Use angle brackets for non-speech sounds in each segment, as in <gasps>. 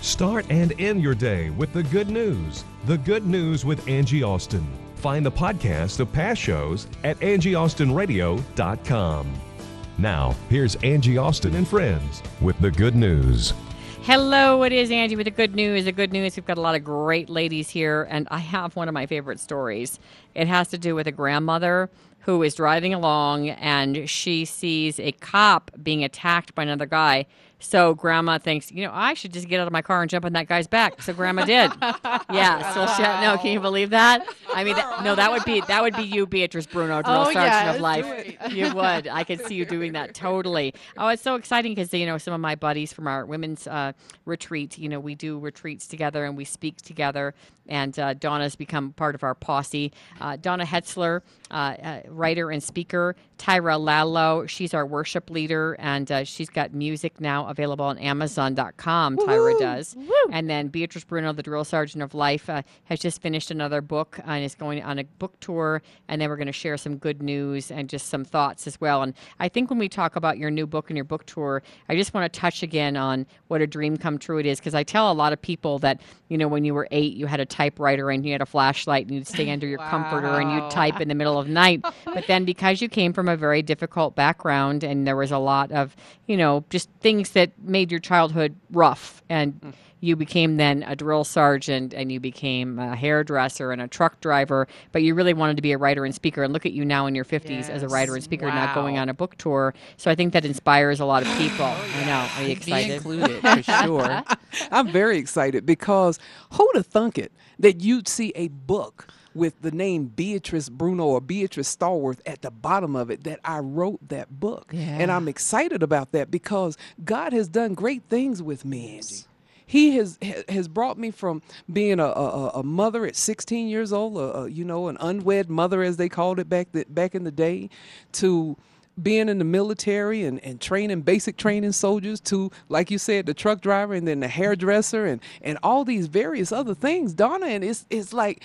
Start and end your day with the good news. The good news with Angie Austin. Find the podcast of past shows at angieaustinradio.com. Now, here's Angie Austin and friends with the good news. Hello, it is Angie with the good news. The good news, we've got a lot of great ladies here, and I have one of my favorite stories. It has to do with a grandmother who is driving along and she sees a cop being attacked by another guy. So grandma thinks, you know, I should just get out of my car and jump on that guy's back. So grandma did. <laughs> yeah. So she, no, can you believe that? I mean, that, no, that would be that would be you, Beatrice Bruno, drill Oh, sergeant yes, of life. You would. I could see you doing that totally. Oh, it's so exciting because you know some of my buddies from our women's uh, retreat. You know, we do retreats together and we speak together. And uh, Donna's become part of our posse. Uh, Donna Hetzler, uh, uh, writer and speaker. Tyra Lalo, she's our worship leader, and uh, she's got music now available on Amazon.com. Tyra does. And then Beatrice Bruno, the drill sergeant of life, uh, has just finished another book and is going on a book tour. And then we're going to share some good news and just some thoughts as well. And I think when we talk about your new book and your book tour, I just want to touch again on what a dream come true it is because I tell a lot of people that you know when you were eight, you had a typewriter and you had a flashlight and you'd stay under your comforter and you'd type in the middle of the night. <laughs> But then because you came from a very difficult background and there was a lot of you know just things that made your childhood rough and mm. You became then a drill sergeant and you became a hairdresser and a truck driver, but you really wanted to be a writer and speaker. And look at you now in your 50s as a writer and speaker, not going on a book tour. So I think that inspires a lot of people. <gasps> I know. Are you Me excited? included, for <laughs> sure. I'm very excited because who'd have thunk it that you'd see a book with the name Beatrice Bruno or Beatrice Stallworth at the bottom of it that I wrote that book. Yeah. And I'm excited about that because God has done great things with me, Angie. He has has brought me from being a, a, a- mother at 16 years old, a, a, you know, an unwed mother as they called it back the, back in the day, to being in the military and, and training basic training soldiers to like you said the truck driver and then the hairdresser and and all these various other things. Donna and it's it's like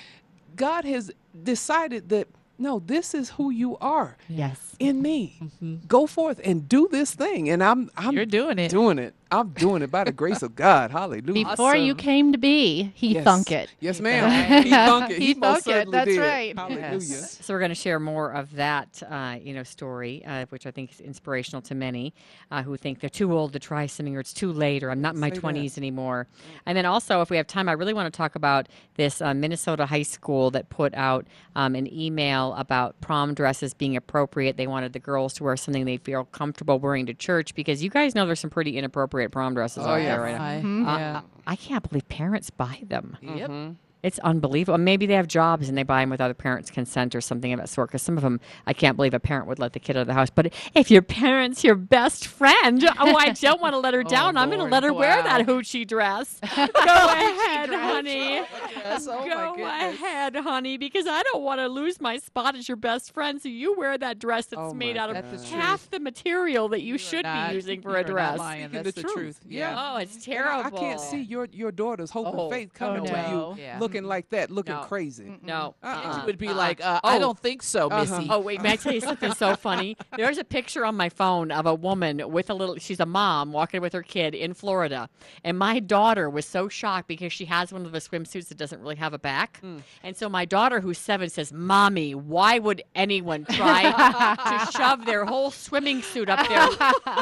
god has decided that no this is who you are Yes. in me. Mm-hmm. Go forth and do this thing. And i'm i'm You're doing it. doing it i'm doing it by the grace of god hallelujah Before you came to be, he Yes. thunk it. yes ma'am <laughs> he thunk it he, He most thunk it, that's did right. hallelujah So we're going to share more of that, uh, you know, story, uh, which I think is inspirational to many uh, who think they're too old to try something or it's too late or I'm not in my Say that. 20s anymore. And then also, if we have time, I really want to talk about this uh, Minnesota high school that put out um, an email about prom dresses being appropriate. They wanted the girls to wear something they feel comfortable wearing to church because you guys know there's some pretty inappropriate prom dresses out yeah. there right now. I- Uh, yeah. I can't believe parents buy them. Yep. It's unbelievable. Maybe they have jobs and they buy them without a parent's consent or something of that sort. Because some of them, I can't believe a parent would let the kid out of the house. But if your parent's your best friend, <laughs> oh, I don't want to let her <laughs> oh, down. I'm going to let her wear that hoochie dress. <laughs> Go ahead, oh, honey. Yes, oh Go ahead, honey, because I don't want to lose my spot as your best friend. So you wear that dress that's Oh, made out of goodness. half the material that you, are should not- be using for you a are not dress. lying. Speaking That's the the truth. truth. Yeah. Oh, it's And I- terrible. I can't see your your daughter's hope Oh, and faith oh, coming oh, to no. you Yeah. Looking like that, looking No. crazy. No. Uh-uh. It would be Uh-uh. like, uh, Oh. I don't think so, Uh-huh. Missy. Oh wait, may I tell you something so funny? There's a picture on my phone of a woman with a little. She's a mom walking with her kid in Florida, and my daughter was so shocked because she has one of the swimsuits that doesn't really have a back, and so my daughter, who's seven, says, "Mommy, why would anyone try <laughs> to shove their whole swimming suit up their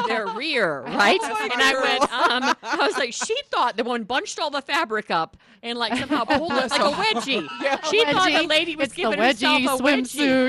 <laughs> their rear, right?" and I went, um, I was like, she thought the one bunched all the fabric up and like somehow pulled like a wedgie. <laughs> she thought the lady was It's the giving herself wedgie a wedgie.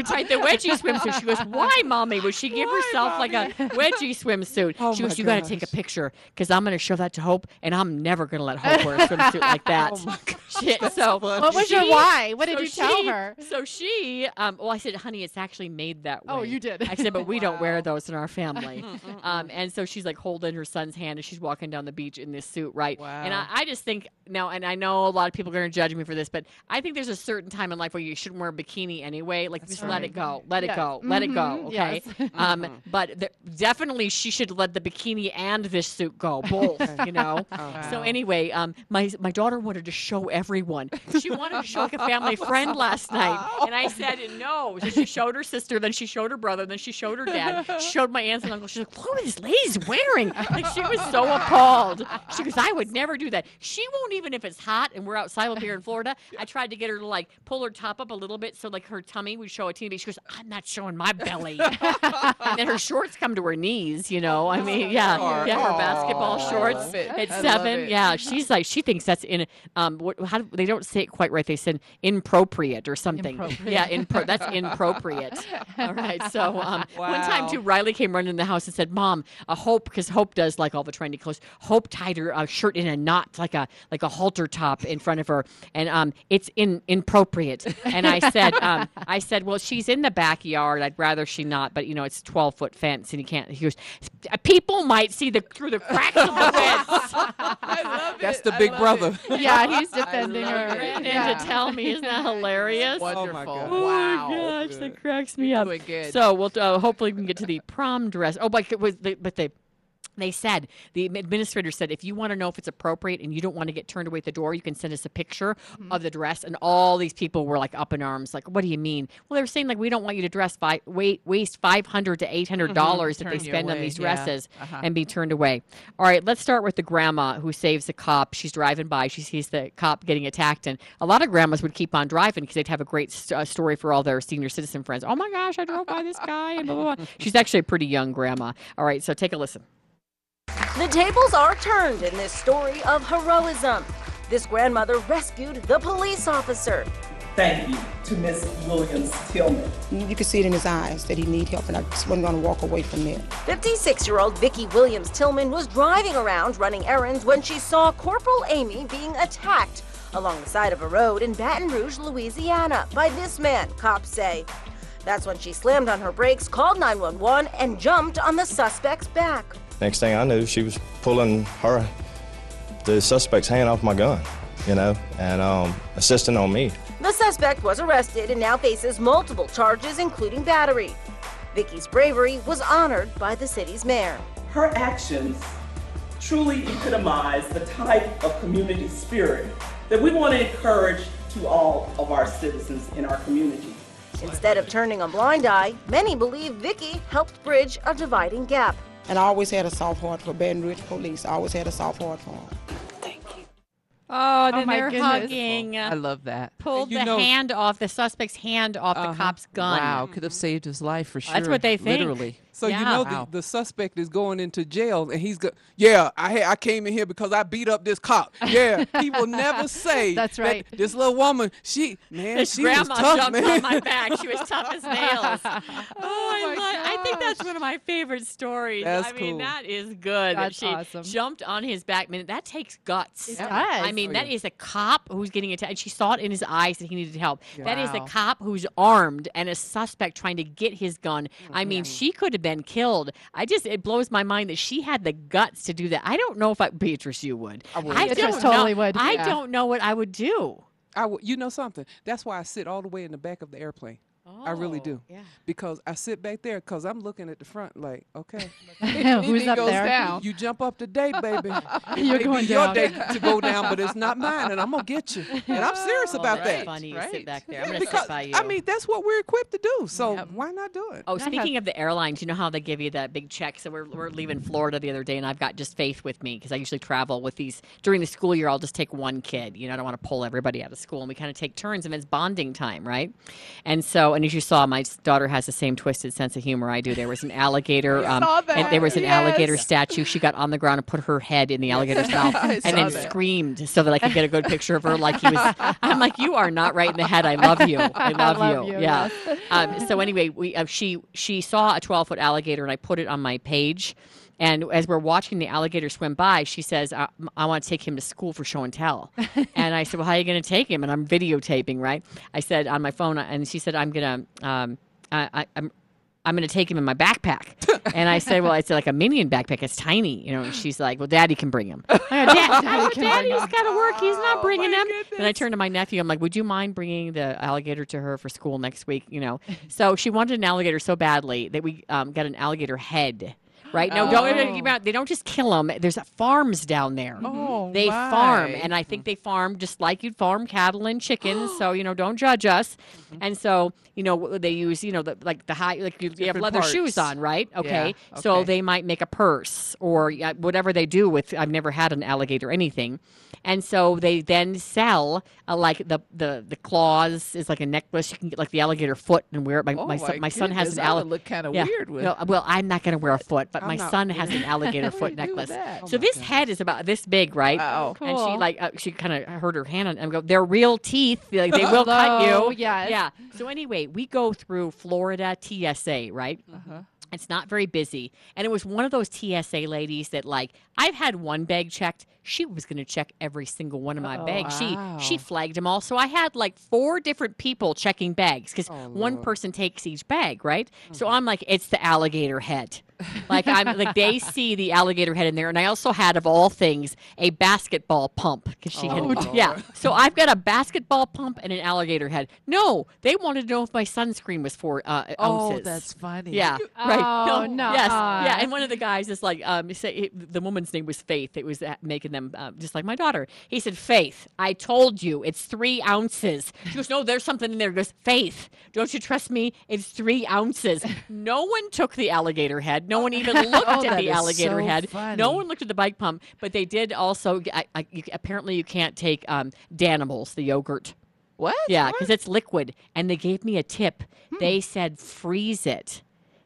swimsuit. Right, the wedgie swimsuit. She goes, <laughs> "Why, mommy? Would she give herself like a wedgie swimsuit?" Oh, she goes, my "You got to take a picture because I'm going to show that to Hope, and I'm never going to let Hope wear a swimsuit like that." <laughs> Oh my gosh, that's so funny. What was your why? What did so you tell she- her? So she, um, well, I said, honey, it's actually made that way. Oh, you did. I said, but we don't wear those in our family. um, and so she's like holding her son's hand as she's walking down the beach in this suit, right? Wow. And I, I just think now, and I know a lot of people are going to judge me for this, but I think there's a certain time in life where you shouldn't wear a bikini anyway. Like, just let it go, let it Yes. go, let it go. Okay. yes. <laughs> um, but th- definitely she should let the bikini and this suit go, <laughs> both. you know. <laughs> So anyway, um, my my daughter wanted to show everyone. She wanted to show like a family friend last night, and I said no. So she showed her sister, then she showed her brother, then she showed her dad. She showed my aunts and uncles. She's like, "Look what this lady's wearing!" Like she was so appalled. She goes, "I would never do that." She won't even if it's hot and we're outside up here Florida. I tried to get her to like pull her top up a little bit so like her tummy would show a teeny bit. She goes, "I'm not showing my belly," <laughs> and then her shorts come to her knees. You know, I mean, yeah, Lord. yeah, her basketball shorts at I seven. Yeah, she's like she thinks that's in um what how do, they don't say it quite right. They said inappropriate or something. Impropriate. Yeah, impro- that's inappropriate. All right. So um, one time too, Riley came running in the house and said, "Mom, a Hope because Hope does like all the trendy clothes. Hope tied her uh, shirt in a knot like a like a halter top in front of her, and um it's in inappropriate." And I said, um, I said, "Well, she's in the backyard. I'd rather she not, but you know it's twelve foot fence and you can't." He goes, "People might see the through the cracks of the fence." <laughs> I love it. That's the big brother. yeah, <laughs> he's defending her. ran in Yeah. to tell me. Isn't that hilarious? Wonderful. Oh Wow. my gosh, Good. that cracks me up. Good. So we'll uh, hopefully we can get to the prom dress. Oh, but was the, but they. They said the administrator said if you want to know if it's appropriate and you don't want to get turned away at the door, you can send us a picture of the dress. And all these people were like up in arms, like, "What do you mean?" Well, they were saying like we don't want you to dress five, wait, waste five hundred to eight hundred dollars that they spend on away, these yeah. dresses Uh-huh. and be turned away. All right, let's start with the grandma who saves the cop. She's driving by. She sees the cop getting attacked, and a lot of grandmas would keep on driving because they'd have a great uh, story for all their senior citizen friends. Oh my gosh, I drove by this guy, and blah blah blah. <laughs> She's actually a pretty young grandma. All right, so take a listen. The tables are turned in this story of heroism. This grandmother rescued the police officer. Thank you to Miss Williams Tillman. You could see it in his eyes that he need help, and I just wasn't going to walk away from there. 56 year old Vicki Williams Tillman was driving around running errands when she saw Corporal Amy being attacked along the side of a road in Baton Rouge, Louisiana, by this man, cops say. That's when she slammed on her brakes, called 911, and jumped on the suspect's back. Next thing I knew, she was pulling her, the suspect's hand off my gun, you know, and um, assisting on me. The suspect was arrested and now faces multiple charges, including battery. Vicky's bravery was honored by the city's mayor. Her actions truly epitomize the type of community spirit that we want to encourage to all of our citizens in our community. Instead of turning a blind eye, many believe Vicky helped bridge a dividing gap. And I always had a soft heart for Baton Rouge police. I always had a soft heart for them. Thank you. Oh, then my they're goodness. hugging. I love that. Pulled You the know- hand off the suspect's hand off the Uh-huh. cop's gun. Wow, could have saved his life for sure. That's what they think. Literally. So you Yeah. know Wow. the, the suspect is going into jail, and he's go, yeah, I ha- I came in here because I beat up this cop. Yeah, he will never <laughs> say That's that right. this little woman, she man, This she was grandma tough, jumped man. on my back. She was tough as nails. <laughs> Oh, oh, I, love, I think that's one of my favorite stories. That's I mean, cool. that is good. that That's she awesome. jumped on his back. Man, that takes guts. It does. I mean, Oh, that yeah. is a cop who's getting attacked. And she saw it in his eyes that he needed help. That is a cop who's armed and a suspect trying to get his gun. I mean, she could have been killed. I just, it blows my mind that she had the guts to do that. I don't know if I, Beatrice, you would. I, would. Beatrice don't totally know. would, I yeah. don't know what I would do. I w- you know something? That's why I sit all the way in the back of the airplane. I really oh, do. Oh, yeah. Because I sit back there because I'm looking at the front like, okay. <laughs> <laughs> Who's up goes there? down. You jump up today, baby. <laughs> You're It may going be your down. day to go down, but it's not mine, and I'm gonna get you. And I'm serious Oh, about that's that. funny. You right. sit back there. I'm going to Because sit by you. I mean, that's what we're equipped to do. So Yep. why not do it? Oh, I have- speaking of the airlines, you know how they give you that big check? So we're, we're leaving Florida the other day, and I've got just Faith with me because I usually travel with these during the school year. I'll just take one kid. You know, I don't want to pull everybody out of school, and we kind of take turns, and it's bonding time, right? And so And as you saw, my daughter has the same twisted sense of humor I do. There was an alligator, um, and there was an that, alligator statue. She got on the ground and put her head in the alligator's <laughs> mouth, and then that. screamed so that I could get a good picture of her. Like he was, <laughs> I'm like, you are not right in the head. I love you. I love, love you. you, Yeah. Um, so anyway, we uh, she she saw a 12 foot alligator, and I put it on my page. And as we're watching the alligator swim by, she says, I, I want to take him to school for show and tell. <laughs> and I said, Well, how are you going to take him? And I'm videotaping, right? I said on my phone, and she said, I'm going to, um, I, I, I'm, I'm going to take him in my backpack. <laughs> and I said, Well, it's like a minion backpack. It's tiny, you know. And she's like, Well, Daddy can bring him. <laughs> I go, Dad, go, Daddy's got to work. He's not bringing him. And I turned to my nephew. I'm like, Would you mind bringing the alligator to her for school next week? You know. So she wanted an alligator so badly that we um, got an alligator head. Right? No, don't. They don't just kill them. There's farms down there. Oh, They farm, and I think they farm just like you'd farm cattle and chickens. so you know, don't judge us. And so you know, they use you know the like the high like you, you have leather shoes on, right? Okay. Yeah, So they might make a purse or uh, whatever they do with. I've never had an alligator anything, and so they then sell uh, like the the the claws is like a necklace. You can get like the alligator foot and wear it. My Oh, my, son, my son has an alligator. look kind of Yeah. weird with. No, well, I'm not going to wear a foot, but I'm my not son has an <laughs> alligator <laughs> foot necklace. that? So this head is about this big, right? Wow. And she like uh, she kind of hurt her hand on and go. They're real teeth. Like they <laughs> will cut Hello, you. yes. Yeah. So anyway, we go through Florida TSA, right? Uh-huh. It's not very busy. And it was one of those TSA ladies that like I've had one bag checked. She was going to check every single one of my bags. She she flagged them all. So I had like four different people checking bags cuz one person takes each bag, right? So I'm like it's the alligator head. <laughs> like I'm like they see the alligator head in there and I also had of all things a basketball pump cuz she Oh, had yeah. So I've got a basketball pump and an alligator head. No, they wanted to know if my sunscreen was 4 uh, Oh, ounces. that's funny. Yeah, right. Oh, no. Yes, yeah. And one of the guys is like, um, say, the woman's name was Faith. It was uh, making them uh, just like my daughter. He said, Faith, I told you it's three ounces. She goes, No, there's something in there. He goes, Faith, don't you trust me? It's three ounces. No one took the alligator head. No one even <laughs> looked Oh, at the alligator so head. funny. No one looked at the bike pump, but they did also. I, I, you, apparently, you can't take um, Danimals, the yogurt. What? Yeah, because it's liquid. And they gave me a tip. They said freeze it.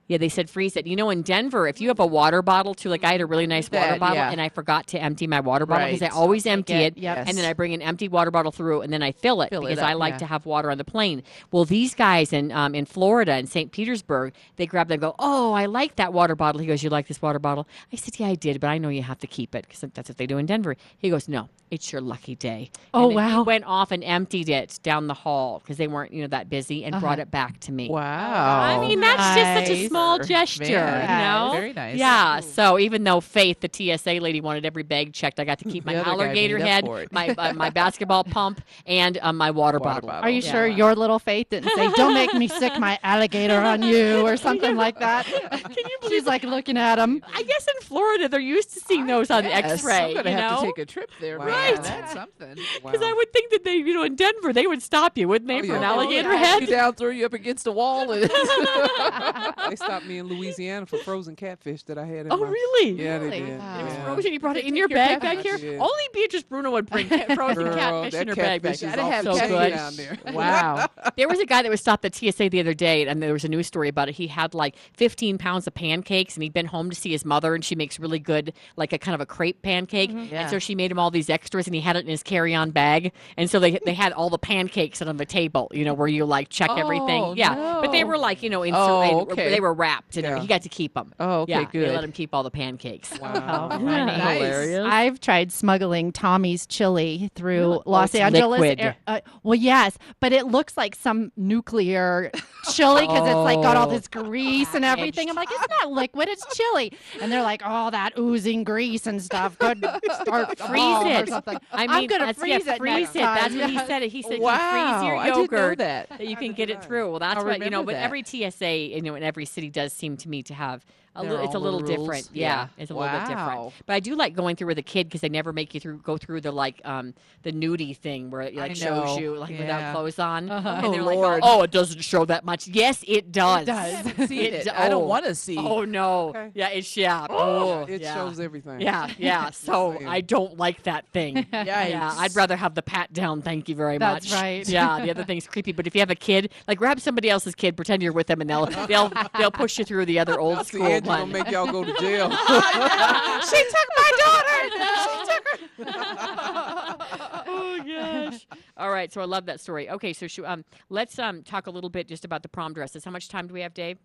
Yeah, they said freeze it. You know, in Denver, if you have a water bottle too, like I had a really nice water That, bottle yeah. and I forgot to empty my water bottle because Right. I always empty it, it. yep. And then I bring an empty water bottle through and then I fill it Fill it because I like yeah. to have water on the plane. Well, these guys in um, in Florida in St. Petersburg, they grab them and go, Oh, I like that water bottle. He goes, You like this water bottle? I said, Yeah, I did, but I know you have to keep it because that's what they do in Denver. He goes, No, it's your lucky day. Oh, and then He wow. went off and emptied it down the hall because they weren't, you know, that busy and brought it back to me. Wow. I mean, that's just such a small gesture, Very you know? Very nice. Yeah. So even though Faith, the TSA lady, wanted every bag checked, I got to keep my The other guy alligator head, my uh, <laughs> my basketball pump, and uh, my water, Water bottle. bottle. Are you Yeah. sure your little faith didn't say, "Don't make me sick my alligator on you" or something <laughs> like that? Can you believe? She's like looking at him. I guess in Florida they're used to seeing those on Yes, X-ray. I'm gonna have know? to take a trip there. man. Right. That's something. Because I would think that they, you know, in Denver, they would stop you, wouldn't they, Oh, for an Oh, alligator Push head? You down, throw you up against the wall, and <laughs> <laughs> They stopped me in Louisiana for frozen catfish that I had in Oh, my really? Yeah, they Really? did. Wow. It was frozen. You brought it in your your bag back here. Yeah. Only Beatrice Bruno would bring <laughs> frozen Girl, catfish in her bag back catfish here. is gotta have so good. down there. wow. There was a guy that was stopped at TSA the other day, and there was a news story about it. He had like 15 pounds of pancakes, and he'd been home to see his mother, and she makes really good, like a kind of a crepe pancake. Yeah. And so she made him all these extras, and he had it in his carry-on bag. And so they they had all the pancakes on the table, you know, where you like check everything. Oh, Yeah, but they were like, you know, in Oh, okay. they were wrapped, and Yeah. he got to keep them. Oh, okay, yeah, They good. let him keep all the pancakes. Wow. <laughs> Oh, Nice. Hilarious. I've tried smuggling Tommy's chili through Really? Los Oh, Angeles. air- uh, well, yes, but it looks like some nuclear <laughs> chili because it's like got all Oh. this grease and everything. I'm like, it's not liquid, it's chili. And they're like, oh, that oozing grease and stuff could start Freeze freeze it. Or something. I I'm mean, gonna freeze yeah, it freeze next it. That's what he said. He said, Wow, you freeze your I know yogurt that. you can get it through. Well, that's I what you know. remember But every TSA, you know, in every city does seem to me to have A little, it's a little rules. different. Yeah, it's a little bit different. But I do like going through with a kid because they never make you through go through the like um the nudie thing where it like shows you like Yeah. without clothes on, Uh-huh. and Oh, they're like, Lord. oh, it doesn't show that much. Yes, it does. does. Seen it. do- I don't oh. want to see. Oh no, Okay. yeah, it's yeah. <gasps> Oh, it yeah. shows everything. Yeah, yeah. <laughs> So. I don't like that thing. <laughs> yeah. I'd rather have the pat down. Thank you very That's much. That's right. Yeah, the other <laughs> thing's creepy. But if you have a kid, like grab somebody else's kid, pretend you're with them, and they'll they'll they'll push you through the other old school gonna make y'all go to jail. <laughs> she took my daughter. She took her. <laughs> oh gosh. All right, so I love that story. Okay, so shoo- um, let's um talk a little bit just about the prom dresses. How much time do we have, Dave?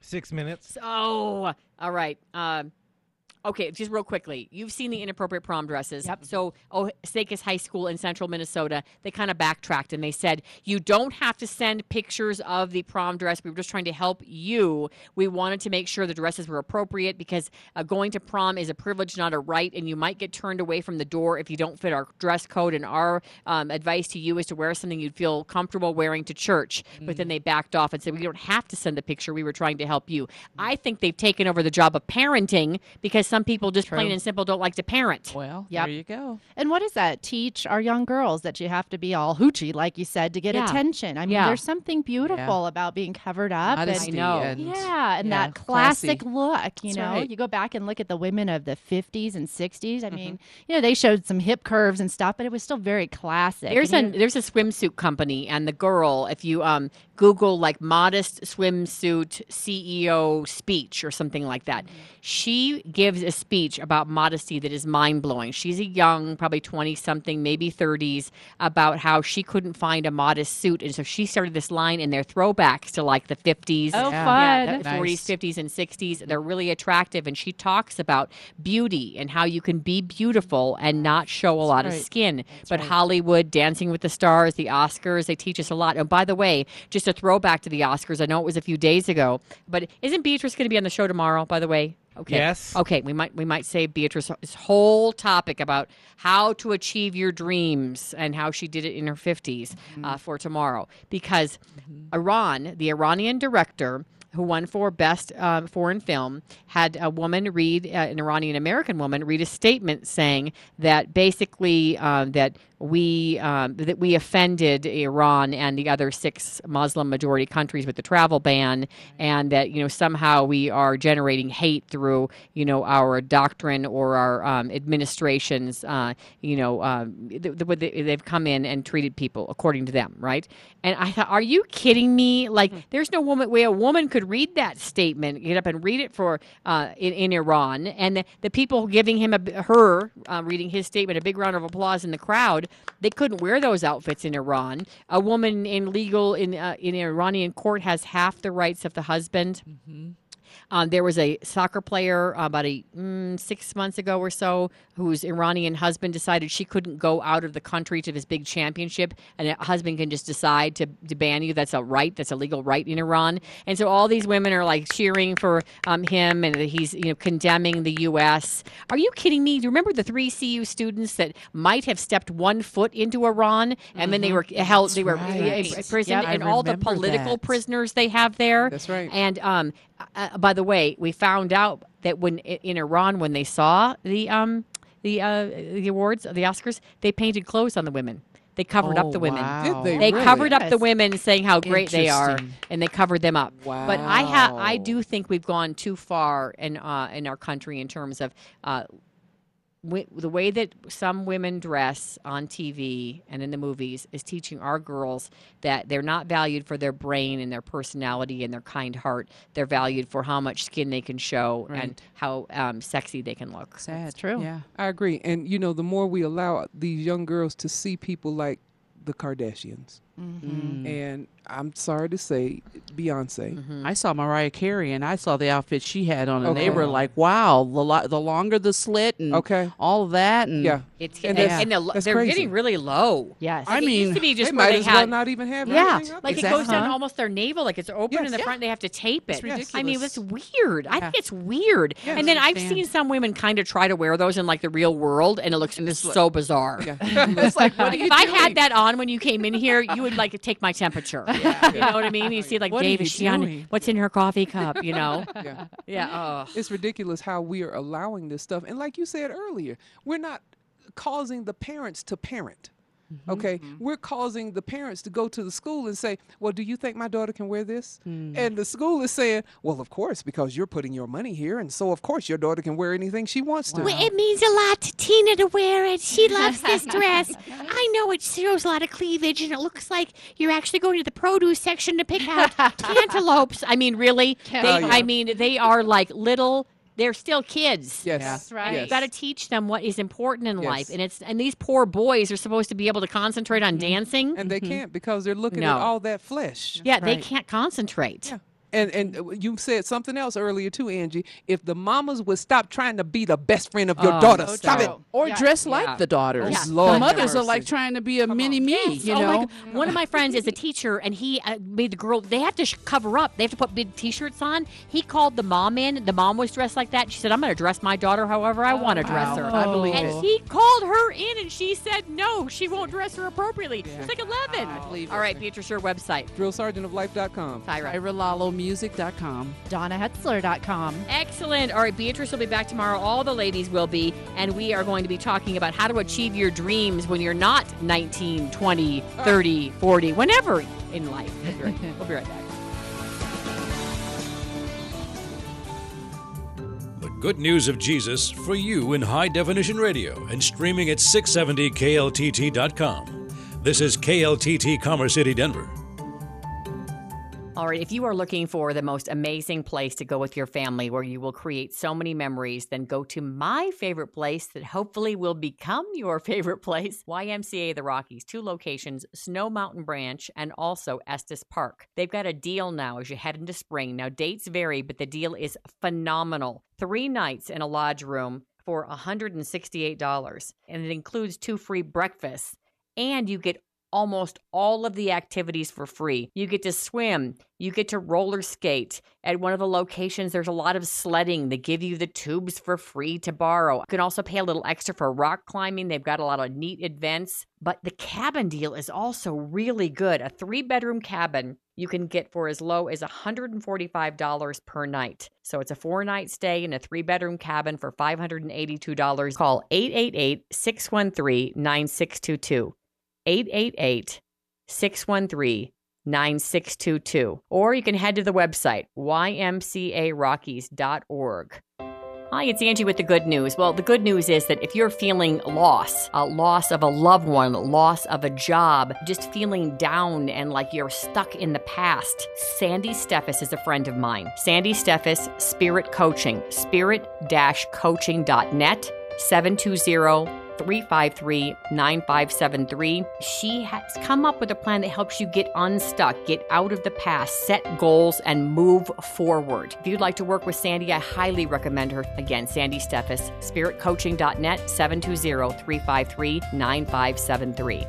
Six minutes. So, all right. Um, okay, just real quickly. You've seen the inappropriate prom dresses. Yep. So, Osakis High School in central Minnesota, they kind of backtracked and they said, you don't have to send pictures of the prom dress. We were just trying to help you. We wanted to make sure the dresses were appropriate because uh, going to prom is a privilege, not a right, and you might get turned away from the door if you don't fit our dress code. And our um, advice to you is to wear something you'd feel comfortable wearing to church. But then they backed off and said, we don't have to send the picture. We were trying to help you. I think they've taken over the job of parenting because some people just plain and simple don't like to parent. Well, Yep. there you go. And what does that teach our young girls that you have to be all hoochie, like you said, to get Yeah. attention? I mean, Yeah. there's something beautiful about being covered up. and- Modesty know. and yeah, and yeah, that classic classy. look, you That's know, right. you go back and look at the women of the 50s and 60s. Mm-hmm. I mean, you know, they showed some hip curves and stuff, but it was still very classic. There's a And you- there's a swimsuit company, and the girl, if you um, Google like modest swimsuit CEO speech or something like that, she gives a speech about modesty that is mind blowing. She's a young, probably twenty something, maybe thirties, about how she couldn't find a modest suit, and so she started this line, in they're throwbacks to like the fifties, Oh, Yeah. fun. the 40s, 50s, and 60s. They're really attractive. And she talks about beauty and how you can be beautiful and not show a lot of right. skin. but Hollywood, Dancing with the Stars, the Oscars, they teach us a lot. And by the way, just a throwback to the Oscars, I know it was a few days ago, but isn't Beatrice going to be on the show tomorrow, by the way? Okay. Yes. Okay, we might we might save Beatrice's whole topic about how to achieve your dreams and how she did it in her 50s uh, for tomorrow because Iran, the Iranian director who won for best um, foreign film, had a woman read uh, an Iranian American woman read a statement saying that basically um, that we um, that we offended Iran and the other six Muslim majority countries with the travel ban, and that you know somehow we are generating hate through you know our doctrine or our um, administrations. Uh, you know, um, way they- they've come in and treated people according to them, right? And I thought, are you kidding me? Like, there's no woman way a woman could read that statement, get up and read it for uh, in, in Iran, and the, the people giving him a her uh, reading his statement a big round of applause in the crowd. They couldn't wear those outfits in Iran. A woman in legal in uh, in Iranian court has half the rights of the husband. Um, there was a soccer player about a mm, six months ago or so whose Iranian husband decided she couldn't go out of the country to this big championship, and a husband can just decide to, to ban you. That's a right. That's a legal right in Iran. And so all these women are like cheering for um, him, and he's you know condemning the U.S. Are you kidding me? Do you remember the three CU students that might have stepped one foot into Iran, and then they were held, they were right. imprisoned, Yep, and all the political that. prisoners they have there. That's right. And um, uh, by the way, we found out that when in Iran, when they saw the um the uh, the awards, the Oscars, they painted clothes on the women. They covered up Oh, the women. wow. Did they They really? covered up the women, saying how great they are, and they covered them up. But I have, I do think we've gone too far in uh, in our country in terms of. Uh, wi- the way that some women dress on TV and in the movies is teaching our girls that they're not valued for their brain and their personality and their kind heart. They're valued for how much skin they can show and how um, sexy they can look. Sad. true. Yeah. I agree. And you know, the more we allow these young girls to see people like the Kardashians, Mm. and I'm sorry to say, Beyonce. Mm-hmm. I saw Mariah Carey and I saw the outfit she had on, and they Okay. were like, "Wow, the lo- the longer the slit and Okay. all of that." And Yeah. It's And and, that's- and the, that's they're crazy. getting really low. Yes. Like I it mean, used to be just they might they as had well not even have Yeah, like there. it goes down Uh-huh. almost their navel, like it's open in the Yeah. front. They have to tape it. It's ridiculous. I mean, that's weird. I think it's weird. Yeah. and then I've seen some women kind of try to wear those in like the real world, and it looks it's like- so bizarre. Yeah. <laughs> it's like, what are you if I had that on when you came in here, you would would like take my temperature. <laughs> You know what I mean? You see, like, What are Dave, you is she on? What's in her coffee cup? You know? <laughs> Yeah. yeah. Oh. It's ridiculous how we are allowing this stuff. And like you said earlier, we're not causing the parents to parent. Mm-hmm. Okay, we're causing the parents to go to the school and say, "Well, do you think my daughter can wear this?" Mm. And the school is saying, "Well, of course, because you're putting your money here, and so of course your daughter can wear anything she wants to." Well, it means a lot to Tina to wear it. She <laughs> loves this dress. I know it shows a lot of cleavage, and it looks like you're actually going to the produce section to pick out <laughs> cantaloupes. I mean, really? They, Oh, yeah. I mean, they are like little. They're still kids. Yes, That's right. You Yes. got to teach them what is important in life, and it's and these poor boys are supposed to be able to concentrate on mm-hmm. dancing. and they mm-hmm. can't because they're looking No. at all that flesh. yeah, they can't concentrate. Yeah. And and uh, you said something else earlier too, Angie. If the mamas would stop trying to be the best friend of your Oh, daughter, so stop it. Or Yeah. dress Yeah. like the daughters. Yeah. Lord the mothers are like trying to be a mini me, you oh know. One of my friends is a teacher, and he uh, made the girl. They have to sh- cover up. They have to put big T-shirts on. He called the mom in. The mom was dressed like that. She said, "I'm going to dress my daughter however I want to dress her." I believe and it. he called her in, and she said, "No, she won't dress her appropriately." She's like 11. I believe All it. right, Beatrice, your website. DrillSergeantOfLife.com. Tyra. IraLaloMusic.com. DonnaHetzler.com. Excellent. All right, Beatrice will be back tomorrow. All the ladies will be. And we are going to be talking about how to achieve your dreams when you're not 19, 20, 30, 40, whenever in life. We'll be right, <laughs> we'll be right back. The good news of Jesus for you in high definition radio and streaming at 670kltt.com. This is KLTT Commerce City, Denver. All right, if you are looking for the most amazing place to go with your family where you will create so many memories, then go to my favorite place that hopefully will become your <laughs> favorite place YMCA The Rockies, two locations, Snow Mountain Branch and also Estes Park. They've got a deal now as you head into spring. Now, dates vary, but the deal is phenomenal. Three nights in a lodge room for $168, and it includes two free breakfasts and you get almost all of the activities for free. You get to swim, you get to roller skate. At one of the locations, there's a lot of sledding. They give you the tubes for free to borrow. You can also pay a little extra for rock climbing. They've got a lot of neat events. But the cabin deal is also really good. A three bedroom cabin you can get for as low as $145 per night. So it's a four night stay in a three bedroom cabin for $582. Call 888 613 9622. 888 613 9622. Or you can head to the website, ymcarockies.org. Hi, it's Angie with the good news. Well, the good news is that if you're feeling loss, a loss of a loved one, loss of a job, just feeling down and like you're stuck in the past, Sandy Steffes is a friend of mine. Sandy Steffes, Spirit Coaching, spirit-coaching.net, 720 353 9573. She has come up with a plan that helps you get unstuck, get out of the past, set goals, and move forward. If you'd like to work with Sandy, I highly recommend her. Again, Sandy Steffes, spiritcoaching.net, 720 353 9573.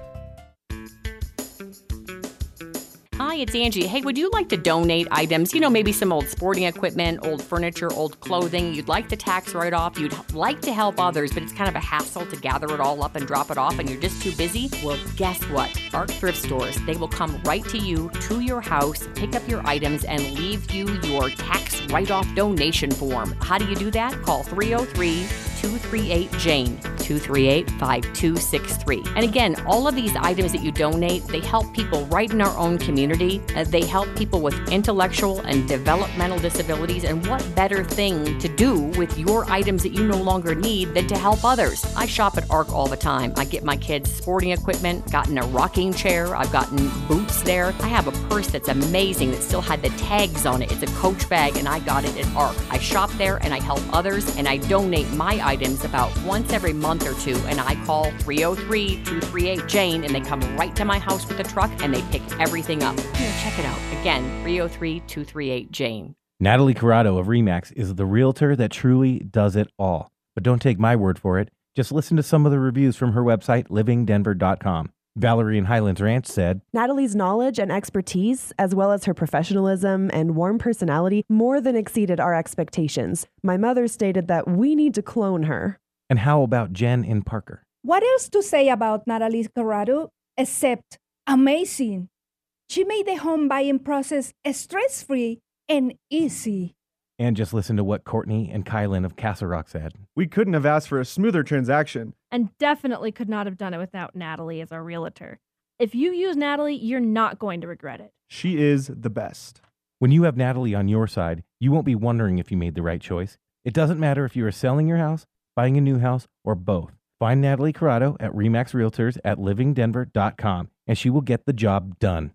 It's Angie. Hey, would you like to donate items? You know, maybe some old sporting equipment, old furniture, old clothing. You'd like the tax write off. You'd like to help others, but it's kind of a hassle to gather it all up and drop it off, and you're just too busy. Well, guess what? Arc Thrift Stores, they will come right to you, to your house, pick up your items, and leave you your tax write off donation form. How do you do that? Call 303 238 Jane, 238 5263. And again, all of these items that you donate, they help people right in our own community. Uh, they help people with intellectual and developmental disabilities. And what better thing to do with your items that you no longer need than to help others? I shop at ARC all the time. I get my kids sporting equipment, gotten a rocking chair, I've gotten boots there. I have a purse that's amazing that still had the tags on it. It's a coach bag, and I got it at ARC. I shop there and I help others, and I donate my items about once every month or two. And I call 303 238 Jane, and they come right to my house with a truck and they pick everything up. Here, check it out. Again, 303 238 Jane. Natalie Corrado of Remax is the realtor that truly does it all. But don't take my word for it. Just listen to some of the reviews from her website, livingdenver.com. Valerie in Highlands Ranch said, Natalie's knowledge and expertise, as well as her professionalism and warm personality, more than exceeded our expectations. My mother stated that we need to clone her. And how about Jen in Parker? What else to say about Natalie Corrado except amazing. She made the home buying process stress free and easy. And just listen to what Courtney and Kylan of Castle Rock said. We couldn't have asked for a smoother transaction. And definitely could not have done it without Natalie as our realtor. If you use Natalie, you're not going to regret it. She is the best. When you have Natalie on your side, you won't be wondering if you made the right choice. It doesn't matter if you are selling your house, buying a new house, or both. Find Natalie Corrado at REMAX Realtors at livingdenver.com and she will get the job done.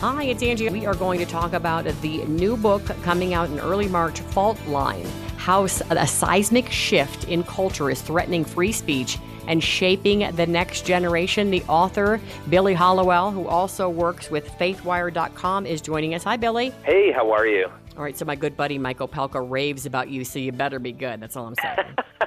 Hi, it's Angie. We are going to talk about the new book coming out in early March, Fault Line How a Seismic Shift in Culture is Threatening Free Speech and Shaping the Next Generation. The author, Billy Hallowell, who also works with faithwire.com, is joining us. Hi, Billy. Hey, how are you? All right, so my good buddy Michael Pelka raves about you, so you better be good. That's all I'm saying. <laughs>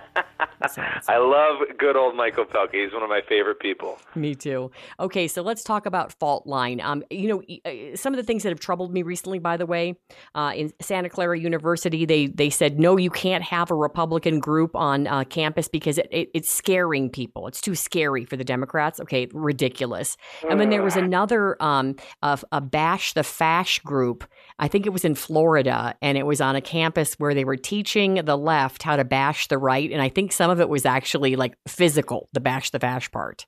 I love good old Michael Pelkey. He's one of my favorite people. Me too. Okay, so let's talk about fault line. Um, you know, uh, some of the things that have troubled me recently, by the way, uh, in Santa Clara University, they they said no, you can't have a Republican group on uh, campus because it, it, it's scaring people. It's too scary for the Democrats. Okay, ridiculous. And then there was another um, a, a bash the fash group. I think it was in Florida, and it was on a campus where they were teaching the left how to bash the right, and I think some of it was actually like physical, the bash the bash part.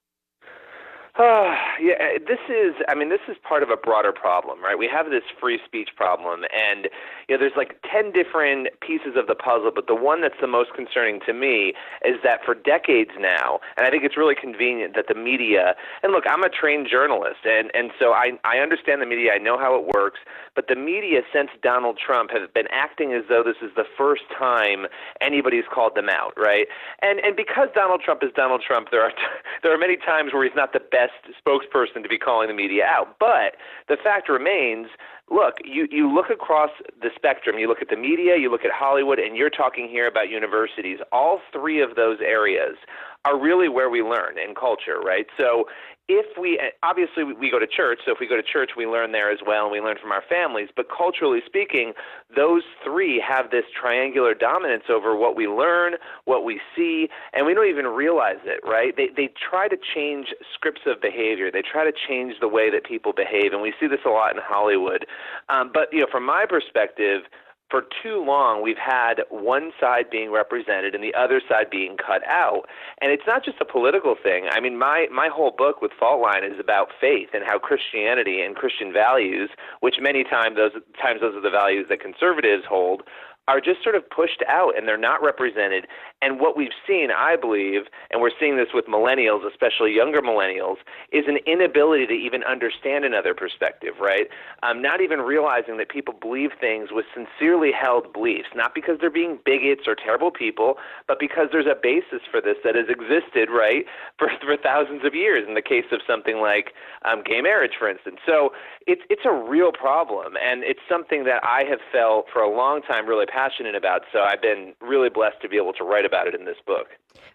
Uh, yeah, this is, I mean, this is part of a broader problem, right? We have this free speech problem, and, you know, there's like 10 different pieces of the puzzle, but the one that's the most concerning to me is that for decades now, and I think it's really convenient that the media, and look, I'm a trained journalist, and, and so I, I understand the media, I know how it works, but the media since Donald Trump have been acting as though this is the first time anybody's called them out, right? And, and because Donald Trump is Donald Trump, there are, <laughs> there are many times where he's not the best best spokesperson to be calling the media out. But the fact remains look, you, you look across the spectrum, you look at the media, you look at Hollywood, and you're talking here about universities. All three of those areas are really where we learn in culture, right? So if we obviously we go to church, so if we go to church, we learn there as well, and we learn from our families. But culturally speaking, those three have this triangular dominance over what we learn, what we see, and we don't even realize it, right? They they try to change scripts of behavior. They try to change the way that people behave, and we see this a lot in Hollywood. Um, but you know, from my perspective for too long we've had one side being represented and the other side being cut out and it's not just a political thing i mean my my whole book with fault line is about faith and how christianity and christian values which many times those times those are the values that conservatives hold are just sort of pushed out and they're not represented. And what we've seen, I believe, and we're seeing this with millennials, especially younger millennials, is an inability to even understand another perspective, right? Um, not even realizing that people believe things with sincerely held beliefs, not because they're being bigots or terrible people, but because there's a basis for this that has existed, right, <laughs> for, for thousands of years in the case of something like um, gay marriage, for instance. So it's, it's a real problem, and it's something that I have felt for a long time really passionate about. So I've been really blessed to be able to write about it in this book.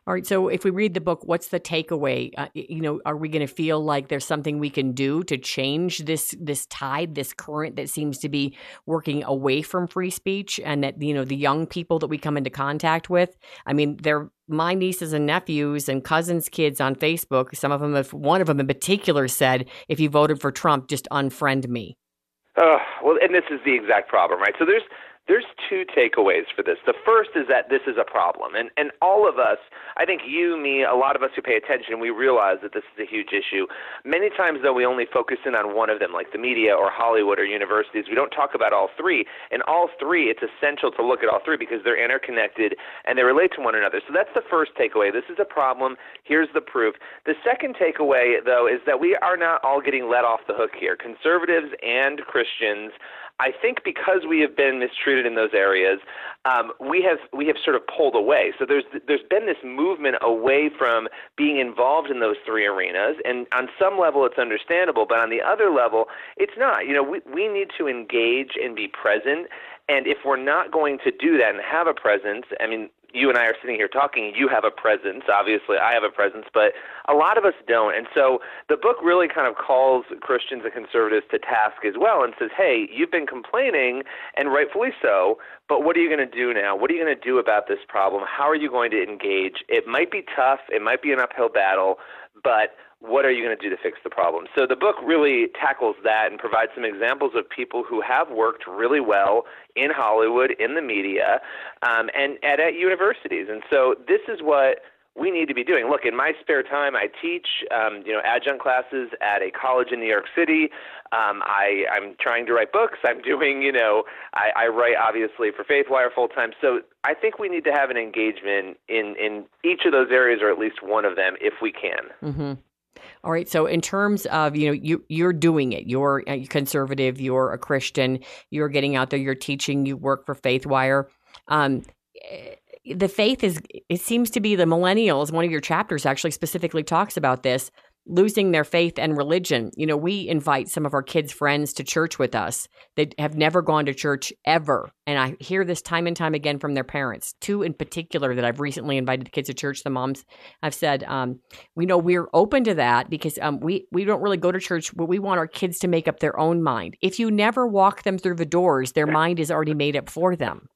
All right. So if we read the book, what's the takeaway? Uh, you know, are we going to feel like there's something we can do to change this this tide, this current that seems to be working away from free speech, and that you know the young people that we come into contact with? I mean, they're my nieces and nephews and cousins' kids on Facebook. Some of them, if one of them in particular, said, "If you voted for Trump, just unfriend me." Uh, well, and this is the exact problem, right? So there's there's two takeaways for this. The first is that this is a problem. And, and all of us, I think you, me, a lot of us who pay attention, we realize that this is a huge issue. Many times, though, we only focus in on one of them, like the media or Hollywood or universities. We don't talk about all three. And all three, it's essential to look at all three because they're interconnected and they relate to one another. So that's the first takeaway. This is a problem. Here's the proof. The second takeaway, though, is that we are not all getting let off the hook here. Conservatives and Christians I think because we have been mistreated in those areas, um, we have we have sort of pulled away. So there's there's been this movement away from being involved in those three arenas, and on some level it's understandable, but on the other level it's not. You know, we we need to engage and be present And if we're not going to do that and have a presence, I mean, you and I are sitting here talking, you have a presence. Obviously, I have a presence, but a lot of us don't. And so the book really kind of calls Christians and conservatives to task as well and says, hey, you've been complaining, and rightfully so, but what are you going to do now? What are you going to do about this problem? How are you going to engage? It might be tough, it might be an uphill battle, but what are you going to do to fix the problem? So the book really tackles that and provides some examples of people who have worked really well in Hollywood, in the media, um, and, and at universities. And so this is what we need to be doing. Look, in my spare time, I teach, um, you know, adjunct classes at a college in New York City. Um, I, I'm trying to write books. I'm doing, you know, I, I write obviously for FaithWire full time. So I think we need to have an engagement in in each of those areas, or at least one of them, if we can. Mm-hmm. All right. So, in terms of you know, you you're doing it. You're a conservative. You're a Christian. You're getting out there. You're teaching. You work for FaithWire. Um, the faith is. It seems to be the millennials. One of your chapters actually specifically talks about this losing their faith and religion. You know, we invite some of our kids' friends to church with us that have never gone to church ever. And I hear this time and time again from their parents. Two in particular that I've recently invited the kids to church. The moms I've said, um, we know we're open to that because um, we, we don't really go to church, but we want our kids to make up their own mind. If you never walk them through the doors, their <laughs> mind is already made up for them.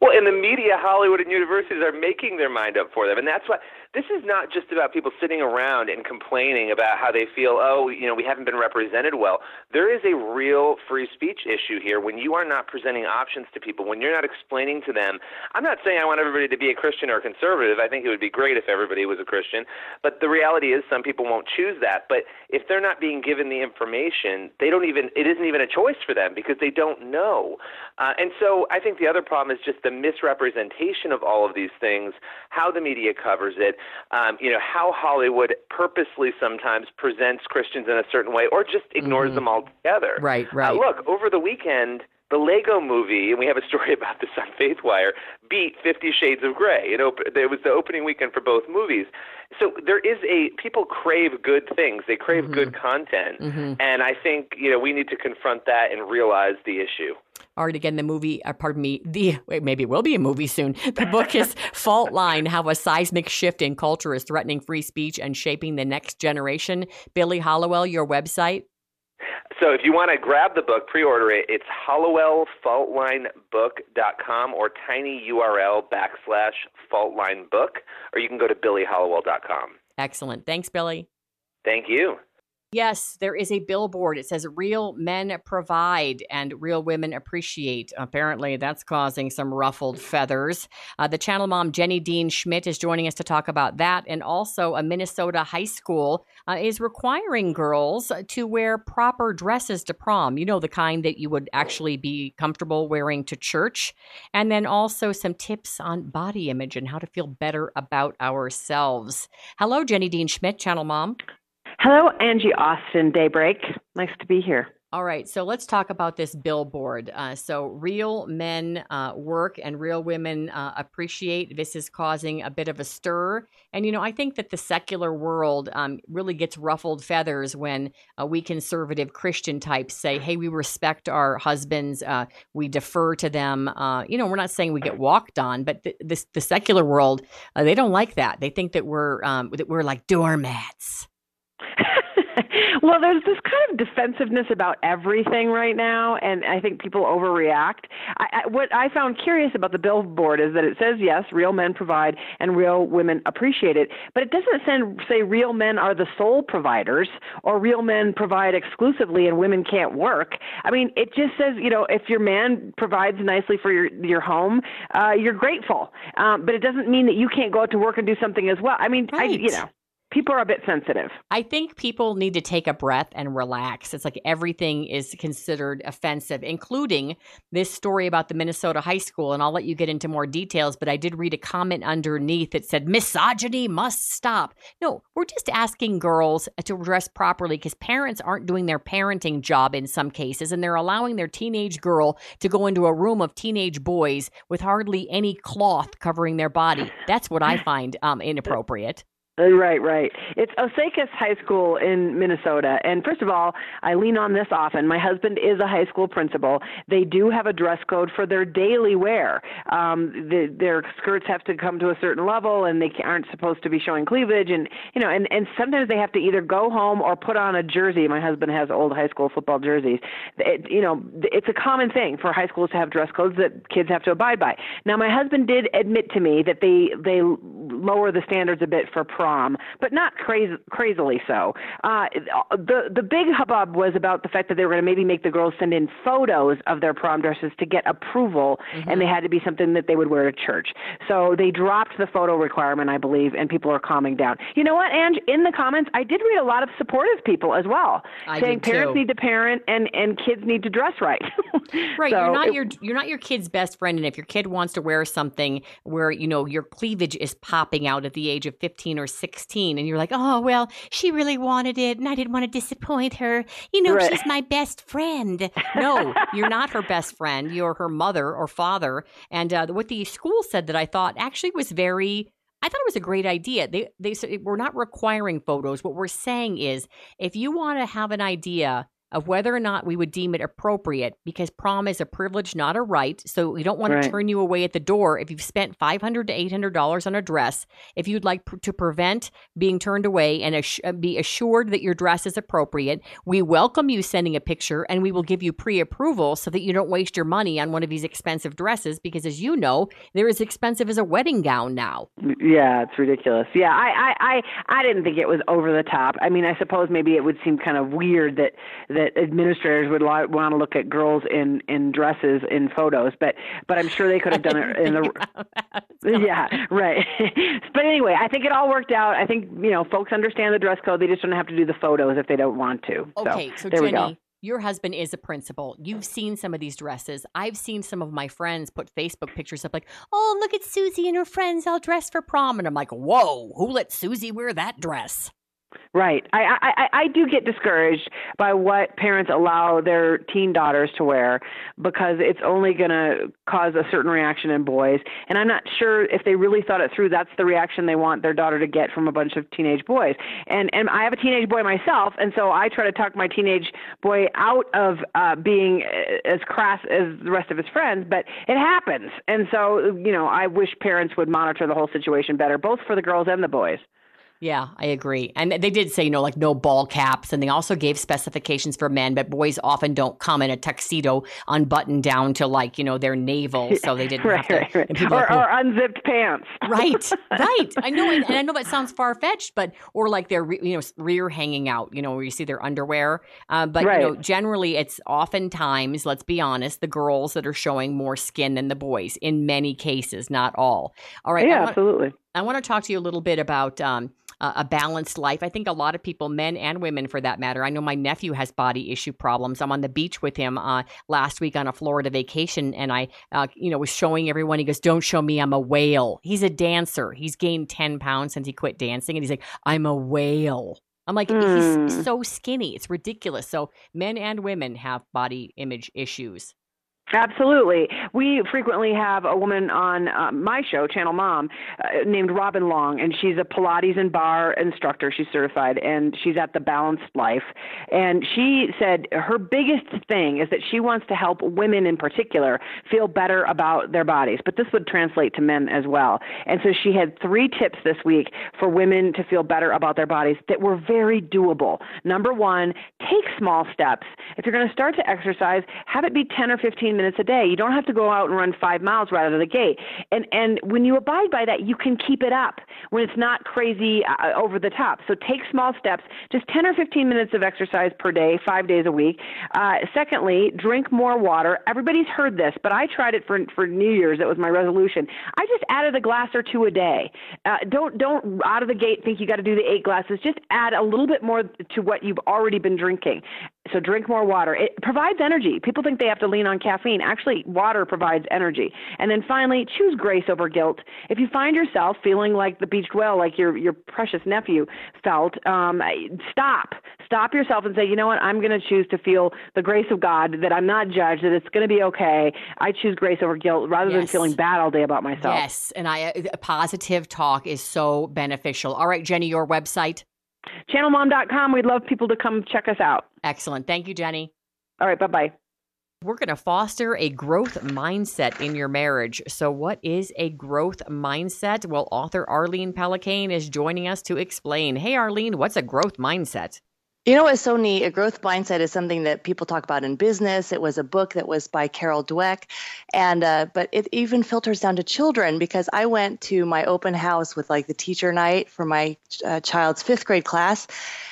Well, in the media, Hollywood and universities are making their mind up for them, and that's why this is not just about people sitting around and complaining about how they feel. Oh, you know, we haven't been represented well. There is a real free speech issue here when you are not presenting options to people, when you're not explaining to them. I'm not saying I want everybody to be a Christian or a conservative. I think it would be great if everybody was a Christian, but the reality is some people won't choose that. But if they're not being given the information, they don't even. It isn't even a choice for them because they don't know. Uh, and so I think the other problem is just the misrepresentation of all of these things, how the media covers it, um, you know, how Hollywood purposely sometimes presents Christians in a certain way or just ignores Mhm. them altogether. Right, Uh, right. look, over the weekend, the Lego movie, and we have a story <laughs> about this on FaithWire, beat Fifty Shades of Grey. You know, it was the opening weekend for both movies. So there is a people crave good things. They crave good content, Mhm. and I think you know we need to confront that and realize the issue. All right, again, the movie, uh, pardon me, the wait, maybe it will be a movie soon. The book is Fault Line How a Seismic Shift in Culture is Threatening Free Speech and Shaping the Next Generation. Billy Hallowell, your website. So if you want to grab the book, pre-order it. It's HallowellFaultLineBook.com or tinyurl backslash faultlinebook, or you can go to billyhallowell.com. Excellent. Thanks, Billy. Thank you. Yes, there is a billboard. It says real men provide and real women appreciate. Apparently, that's causing some ruffled feathers. Uh, the channel mom, Jenny Dean Schmidt, is joining us to talk about that. And also, a Minnesota high school uh, is requiring girls to wear proper dresses to prom. You know, the kind that you would actually be comfortable wearing to church. And then also some tips on body image and how to feel better about ourselves. Hello, Jenny Dean Schmidt, channel mom. Hello, Angie Austin, Daybreak. Nice to be here. All right, so let's talk about this billboard. Uh, so, real men uh, work and real women uh, appreciate. This is causing a bit of a stir. And, you know, I think that the secular world um, really gets ruffled feathers when uh, we conservative Christian types say, hey, we respect our husbands, uh, we defer to them. Uh, you know, we're not saying we get walked on, but the, the secular world, they don't like that. They think that we're, um, that we're like doormats. <laughs> <laughs> well, there's this kind of defensiveness about everything right now, and I think people overreact. I, I, what I found curious about the billboard is that it says yes, real men provide and real women appreciate it, but it doesn't send, say real men are the sole providers or real men provide exclusively and women can't work. I mean, it just says you know if your man provides nicely for your your home, uh, you're grateful, um, but it doesn't mean that you can't go out to work and do something as well. I mean, I, you know people are a bit sensitive. I think people need to take a breath and relax. It's like everything is considered offensive, including this story about the Minnesota high school. And I'll let you get into more details, but I did read a comment underneath that said, misogyny must stop. No, we're just asking girls to dress properly because parents aren't doing their parenting job in some cases, and they're allowing their teenage girl to go into a room of teenage boys with hardly any cloth covering their body. That's what I find um, inappropriate. Right, right. It's Osakis High School in Minnesota. And first of all, I lean on this often. My husband is a high school principal. They do have a dress code for their daily wear. Um, the, their skirts have to come to a certain level, and they aren't supposed to be showing cleavage. And you know, and and sometimes they have to either go home or put on a jersey. My husband has old high school football jerseys. It, you know, it's a common thing for high schools to have dress codes that kids have to abide by. Now, my husband did admit to me that they they lower the standards a bit for prom, but not crazy, crazily so. Uh, the the big hubbub was about the fact that they were going to maybe make the girls send in photos of their prom dresses to get approval, and they had to be something that they would wear to church. So they dropped the photo requirement, I believe, and people are calming down. You know what, Ange? In the comments, I did read a lot of supportive people as well, I saying parents too. need to parent and and kids need to dress right. <laughs> Right, So you're not it- your you're not your kid's best friend, and if your kid wants to wear something where you know your cleavage is popping out at the age of 15 or 16, and you're like, oh well, She really wanted it, and I didn't want to disappoint her. You know, Right. she's my best friend. no, you're not her best friend. You're her mother or father. And uh, what the school said that I thought actually was very. I thought it was a great idea. They they said we're not requiring photos. What we're saying is, if you want to have an idea of whether or not we would deem it appropriate, because prom is a privilege, not a right. So we don't want Right. to turn you away at the door if you've spent five hundred to eight hundred dollars on a dress. If you'd like pr- to prevent being turned away and ass- uh, be assured that your dress is appropriate, we welcome you sending a picture, and we will give you pre-approval so that you don't waste your money on one of these expensive dresses. Because as you know, they're as expensive as a wedding gown now. Yeah, it's ridiculous. Yeah, I, I, I, I didn't think it was over the top. I mean, I suppose maybe it would seem kind of weird that that administrators would li- want to look at girls in in dresses in photos, but but I'm sure they could have done it in the. <laughs> <laughs> yeah, right. <laughs> but anyway, I think it all worked out. I think you know folks understand the dress code. They just don't have to do the photos if they don't want to. Okay, so, there we go. Jenny, your husband is a principal. You've seen some of these dresses. I've seen some of my friends put Facebook pictures up like, oh, look at Susie and her friends all dressed for prom. And I'm like, whoa, who let Susie wear that dress? Right. I, I I do get discouraged by what parents allow their teen daughters to wear because it's only going to cause a certain reaction in boys, and I'm not sure if they really thought it through. That's the reaction they want their daughter to get from a bunch of teenage boys. And and I have a teenage boy myself, and so I try to talk my teenage boy out of uh, being uh, as crass as the rest of his friends, but it happens. And so you know, I wish parents would monitor the whole situation better, both for the girls and the boys. Yeah, I agree. And they did say, you know, like no ball caps. And they also gave specifications for men, but boys often don't come in a tuxedo unbuttoned down to like, you know, their navel. <laughs> So they didn't right, have to. right, right. Or, like, or unzipped pants. right <laughs> right i know and, and i know that sounds far-fetched but or like their re- you know rear hanging out you know where you see their underwear uh, but you know generally it's oftentimes let's be honest the girls that are showing more skin than the boys in many cases not all all right yeah, want- absolutely. I want to talk to you a little bit about um, a balanced life. I think a lot of people, men and women for that matter. I know my nephew has body issue problems. I'm on the beach with him uh, last week on a Florida vacation, and I, uh, you know, was showing everyone. He goes, "Don't show me, I'm a whale." He's a dancer. He's gained ten pounds since he quit dancing, and he's like, "I'm a whale." I'm like, he's Mm. so skinny. It's ridiculous. So men and women have body image issues. Absolutely. We frequently have a woman on uh, my show, Channel Mom, uh, named Robin Long, and she's a Pilates and barre instructor. She's certified, and she's at the Balanced Life. And she said her biggest thing is that she wants to help women in particular feel better about their bodies, but this would translate to men as well. And so she had three tips this week for women to feel better about their bodies that were very doable. Number one, take small steps. If you're going to start to exercise, have it be 10 or 15 minutes a day. You don't have to go out and run five miles right out of the gate. And and when you abide by that, you can keep it up when it's not crazy uh, over the top. So take small steps, just 10 or 15 minutes of exercise per day, five days a week. Uh, secondly, drink more water. Everybody's heard this, but I tried it for for New Year's. That was my resolution. I just added a glass or two a day. Uh, don't don't out of the gate think you got to do the eight glasses. Just add a little bit more to what you've already been drinking. So drink more water. It provides energy. People think they have to lean on caffeine. Actually, water provides energy. And then finally, choose grace over guilt. If you find yourself feeling like the beached whale, like your your precious nephew felt, um, stop. Stop yourself and say, you know what? I'm going to choose to feel the grace of God. That I'm not judged. That it's going to be okay. I choose grace over guilt rather than feeling bad all day about myself. Yes, and I uh, positive talk is so beneficial. All right, Jenny, your website. Channelmom.com. We'd love people to come check us out. Excellent. Thank you, Jenny. All right, bye bye. We're going to foster a growth mindset in your marriage. So, what is a growth mindset? Well, author Arlene Pelicane is joining us to explain. Hey, Arlene, what's a growth mindset? You know what's so neat? A growth mindset is something that people talk about in business. It was a book that was by Carol Dweck, and uh, but it even filters down to children because I went to my open house with like the teacher night for my uh, child's fifth grade class,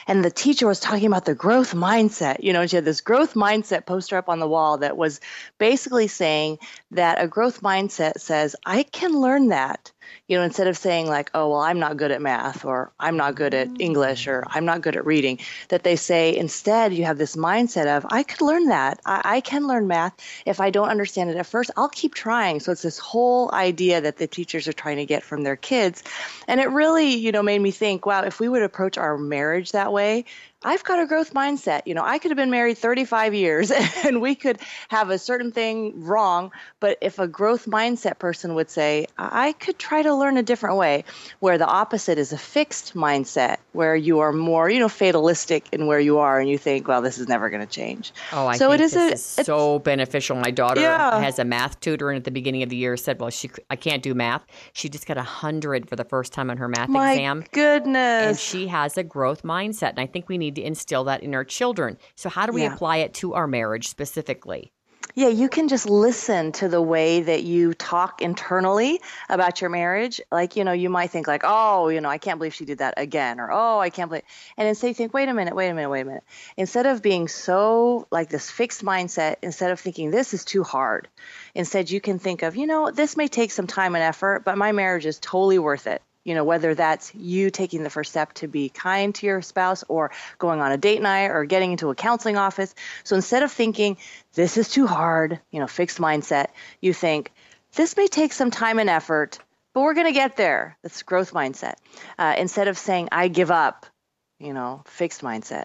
and the teacher was talking about the growth mindset. You know, she had this growth mindset poster up on the wall that was basically saying that a growth mindset says I can learn that you know, instead of saying like, oh, well, I'm not good at math or I'm not good at mm. English or I'm not good at reading, that they say instead you have this mindset of, I could learn that. I, I can learn math. If I don't understand it at first, I'll keep trying. So it's this whole idea that the teachers are trying to get from their kids. And it really, you know, made me think, wow, if we would approach our marriage that way, I've got a growth mindset. You know, I could have been married 35 years <laughs> and we could have a certain thing wrong. But if a growth mindset person would say, I could try to learn a different way, where the opposite is a fixed mindset, where you are more, you know, fatalistic in where you are and you think, well, this is never going to change. Oh, I so think it is this a, is so beneficial. My daughter Yeah. has a math tutor, and at the beginning of the year said, "Well, she I can't do math." She just got a hundred for the first time on her math My exam. goodness. And she has a growth mindset, and I think we need to instill that in our children. So, how do we Yeah. apply it to our marriage specifically? Yeah, you can just listen to the way that you talk internally about your marriage. Like, you know, you might think like, "Oh, you know, I can't believe she did that again," or "Oh, I can't believe." And instead you think, "Wait a minute, wait a minute, wait a minute." Instead of being so like this fixed mindset, instead of thinking this is too hard, instead you can think of, "You know, this may take some time and effort, but my marriage is totally worth it." You know, whether that's you taking the first step to be kind to your spouse or going on a date night or getting into a counseling office. So instead of thinking, this is too hard, you know, fixed mindset, you think, this may take some time and effort, but we're going to get there. That's growth mindset. Uh, instead of saying, I give up, you know, fixed mindset,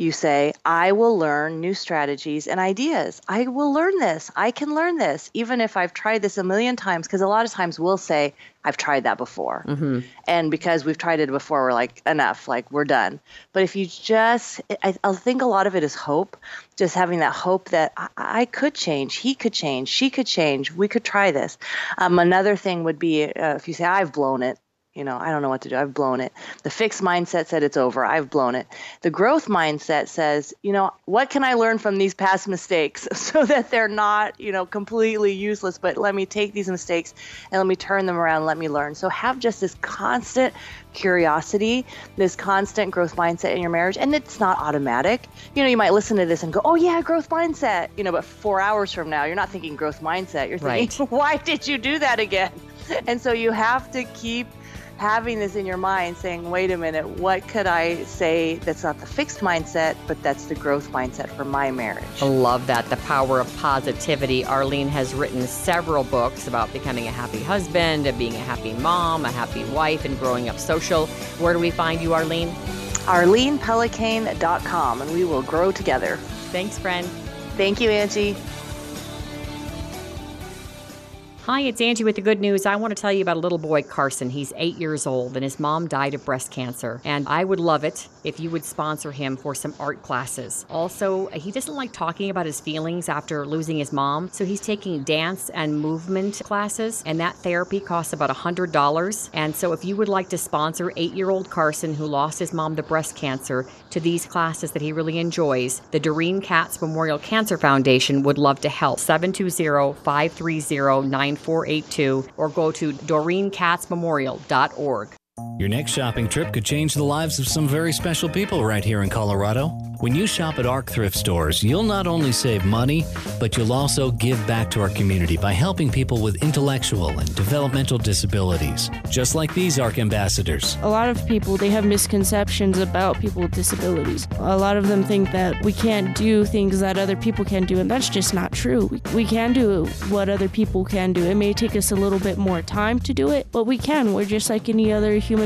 you say, I will learn new strategies and ideas. I will learn this. I can learn this, even if I've tried this a million times, because a lot of times we'll say, I've tried that before. Mm-hmm. And because we've tried it before, we're like, enough, like we're done. But if you just, I, I think a lot of it is hope, just having that hope that I, I could change, he could change, she could change, we could try this. Um, another thing would be uh, if you say, I've blown it, you know, I don't know what to do. I've blown it. The fixed mindset said it's over. I've blown it. The growth mindset says, you know, what can I learn from these past mistakes <laughs> so that they're not, you know, completely useless, but let me take these mistakes and let me turn them around, let me learn. So have just this constant curiosity, this constant growth mindset in your marriage. And it's not automatic. You know, you might listen to this and go, oh, yeah, growth mindset. You know, but four hours from now, you're not thinking growth mindset. You're thinking, <laughs> why did you do that again? <laughs> And so you have to keep having this in your mind saying, wait a minute, what could I say that's not the fixed mindset, but that's the growth mindset for my marriage? I love that. The power of positivity. Arlene has written several books about becoming a happy husband, and being a happy mom, a happy wife, and growing up social. Where do we find you, Arlene? ArlenePelicane.com, and we will grow together. Thanks, friend. Thank you, Angie. Hi, it's Angie with the good news. I want to tell you about a little boy, Carson. He's eight years old, and his mom died of breast cancer. And I would love it if you would sponsor him for some art classes. Also, he doesn't like talking about his feelings after losing his mom, so he's taking dance and movement classes, and that therapy costs about $100. And so, if you would like to sponsor eight year old Carson, who lost his mom to breast cancer, to these classes that he really enjoys, the Doreen Katz Memorial Cancer Foundation would love to help. 720 530 9482 or go to doreenkatzmemorial.org. Your next shopping trip could change the lives of some very special people right here in Colorado. When you shop at ARC thrift stores, you'll not only save money, but you'll also give back to our community by helping people with intellectual and developmental disabilities, just like these ARC ambassadors. A lot of people they have misconceptions about people with disabilities. A lot of them think that we can't do things that other people can do, and that's just not true. We, we can do what other people can do. It may take us a little bit more time to do it, but we can. We're just like any other human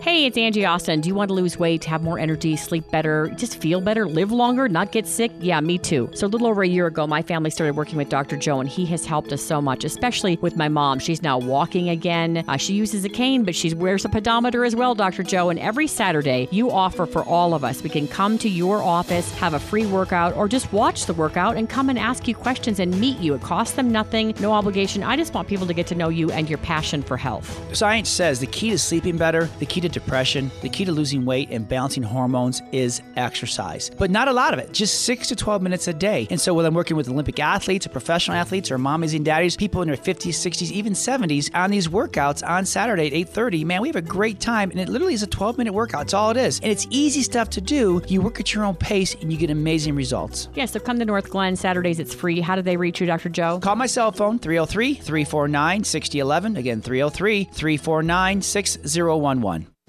Hey, it's Angie Austin. Do you want to lose weight, have more energy, sleep better, just feel better, live longer, not get sick? Yeah, me too. So, a little over a year ago, my family started working with Dr. Joe, and he has helped us so much, especially with my mom. She's now walking again. Uh, she uses a cane, but she wears a pedometer as well, Dr. Joe. And every Saturday, you offer for all of us. We can come to your office, have a free workout, or just watch the workout and come and ask you questions and meet you. It costs them nothing, no obligation. I just want people to get to know you and your passion for health. Science says the key to sleeping better, the key to depression, the key to losing weight and balancing hormones is exercise. But not a lot of it, just 6 to 12 minutes a day. And so when I'm working with Olympic athletes or professional athletes or mommies and daddies, people in their 50s, 60s, even 70s on these workouts on Saturday at 8:30, man, we have a great time and it literally is a 12-minute workout. It's all it is. And it's easy stuff to do. You work at your own pace and you get amazing results. Yeah, so come to Northglenn Saturdays. It's free. How do they reach you, Dr. Joe? Call my cell phone 303 349 6011. Again, 303 349 6011.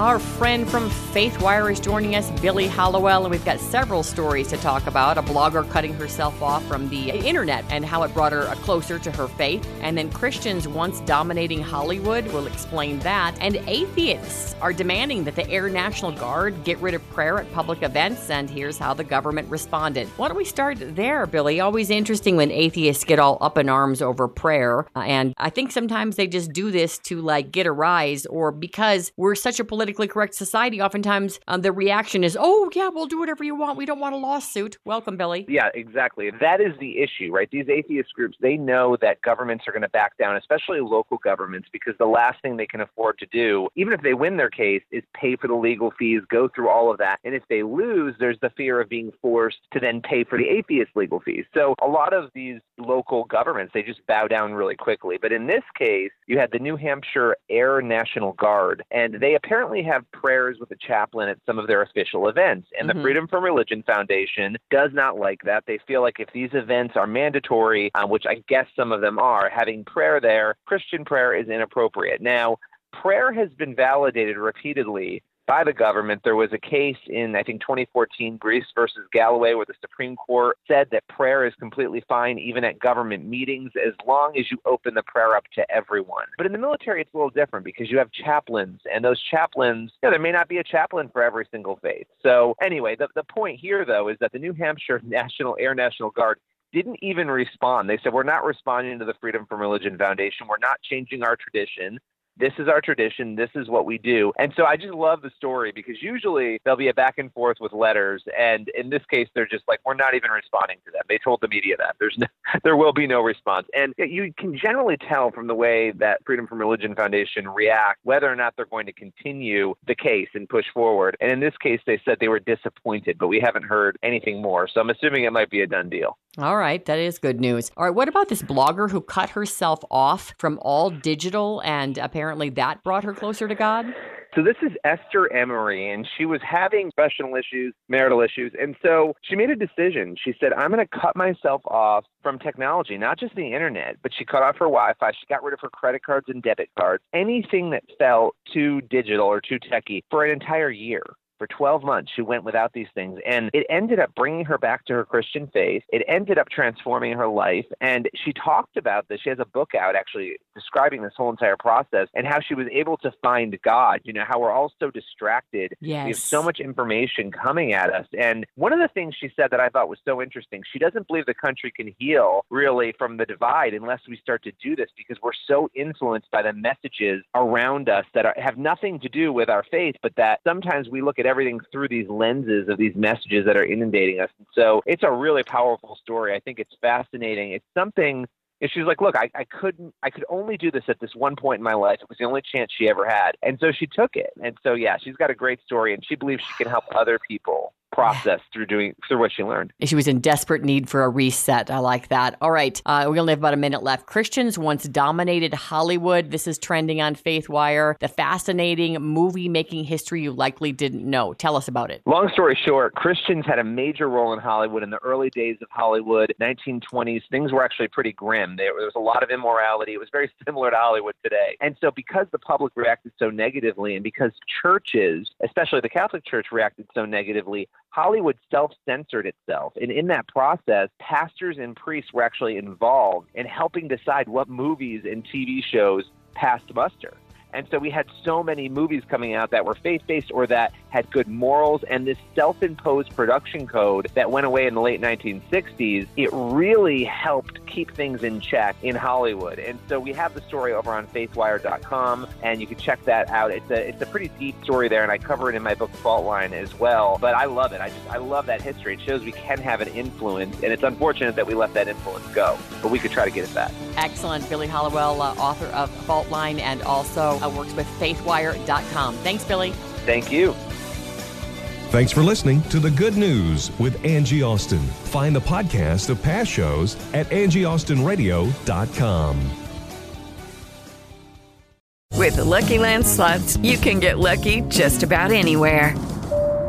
Our friend from FaithWire is joining us, Billy Hallowell, and we've got several stories to talk about. A blogger cutting herself off from the internet and how it brought her closer to her faith. And then Christians once dominating Hollywood, we'll explain that. And atheists are demanding that the Air National Guard get rid of prayer at public events, and here's how the government responded. Why don't we start there, Billy? Always interesting when atheists get all up in arms over prayer. Uh, and I think sometimes they just do this to like get a rise or because we're such a politically correct society, oftentimes um, the reaction is, oh, yeah, we'll do whatever you want. We don't want a lawsuit. Welcome, Billy. Yeah, exactly. That is the issue, right? These atheist groups, they know that governments are going to back down, especially local governments, because the last thing they can afford to do, even if they win their case, is pay for the legal fees, go through all of that. And if they lose, there's the fear of being forced to then pay for the atheist legal fees. So a lot of these local governments, they just bow down really quickly. But in this case, you had the New Hampshire Air National Guard, and they apparently have prayers with a chaplain at some of their official events. And Mhm. the Freedom from Religion Foundation does not like that. They feel like if these events are mandatory, um, which I guess some of them are, having prayer there, Christian prayer is inappropriate. Now, prayer has been validated repeatedly by the government. There was a case in, I think, 2014, Greece versus Galloway, where the Supreme Court said that prayer is completely fine, even at government meetings, as long as you open the prayer up to everyone. But in the military, it's a little different because you have chaplains, and those chaplains, you know, there may not be a chaplain for every single faith. So, anyway, the, the point here, though, is that the New Hampshire <laughs> National Air National Guard didn't even respond. They said, We're not responding to the Freedom from Religion Foundation. We're not changing our tradition. This is our tradition. This is what we do. And so I just love the story because usually there'll be a back and forth with letters. And in this case, they're just like, we're not even responding to them. They told the media that. There's no, <laughs> there will be no response. And you can generally tell from the way that Freedom from Religion Foundation react whether or not they're going to continue the case and push forward. And in this case, they said they were disappointed, but we haven't heard anything more. So I'm assuming it might be a done deal. All right, that is good news. All right, what about this blogger who cut herself off from all digital and apparently that brought her closer to God? So this is Esther Emery, and she was having professional issues, marital issues, and so she made a decision. She said, "I'm going to cut myself off from technology, not just the internet, but she cut off her Wi-Fi. She got rid of her credit cards and debit cards, anything that felt too digital or too techy for an entire year." For 12 months, she went without these things, and it ended up bringing her back to her Christian faith. It ended up transforming her life, and she talked about this. She has a book out actually describing this whole entire process and how she was able to find God. You know, how we're all so distracted. We have so much information coming at us. And one of the things she said that I thought was so interesting, she doesn't believe the country can heal really from the divide unless we start to do this because we're so influenced by the messages around us that are, have nothing to do with our faith, but that sometimes we look at everything through these lenses of these messages that are inundating us. And so it's a really powerful story. I think it's fascinating. It's something and she's like, look, I, I couldn't, I could only do this at this one point in my life. It was the only chance she ever had. And so she took it. And so, yeah, she's got a great story and she believes she can help other people process through doing, through what she learned. She was in desperate need for a reset. I like that. All right. Uh, we only have about a minute left. Christians once dominated Hollywood. This is trending on FaithWire. The fascinating movie making history you likely didn't know. Tell us about it. Long story short, Christians had a major role in Hollywood in the early days of Hollywood, 1920s. Things were actually pretty grim. There, there was a lot of immorality. It was very <laughs> similar to Hollywood today. And so, because the public reacted so negatively, and because churches, especially the Catholic Church, reacted so negatively, Hollywood self censored itself. And in that process, pastors and priests were actually involved in helping decide what movies and TV shows passed muster. And so we had so many movies coming out that were faith based or that had good morals. And this self imposed production code that went away in the late 1960s, it really helped keep things in check in Hollywood. And so we have the story over on faithwire.com, and you can check that out. It's a, it's a pretty deep story there, and I cover it in my book Fault Line as well. But I love it. I just, I love that history. It shows we can have an influence, and it's unfortunate that we let that influence go, but we could try to get it back. Excellent. Billy Hallowell, uh, author of Fault Line and also uh, works with faithwire.com. Thanks, Billy. Thank you. Thanks for listening to The Good News with Angie Austin. Find the podcast of past shows at angieaustinradio.com. With the LuckyLand slots, you can get lucky just about anywhere.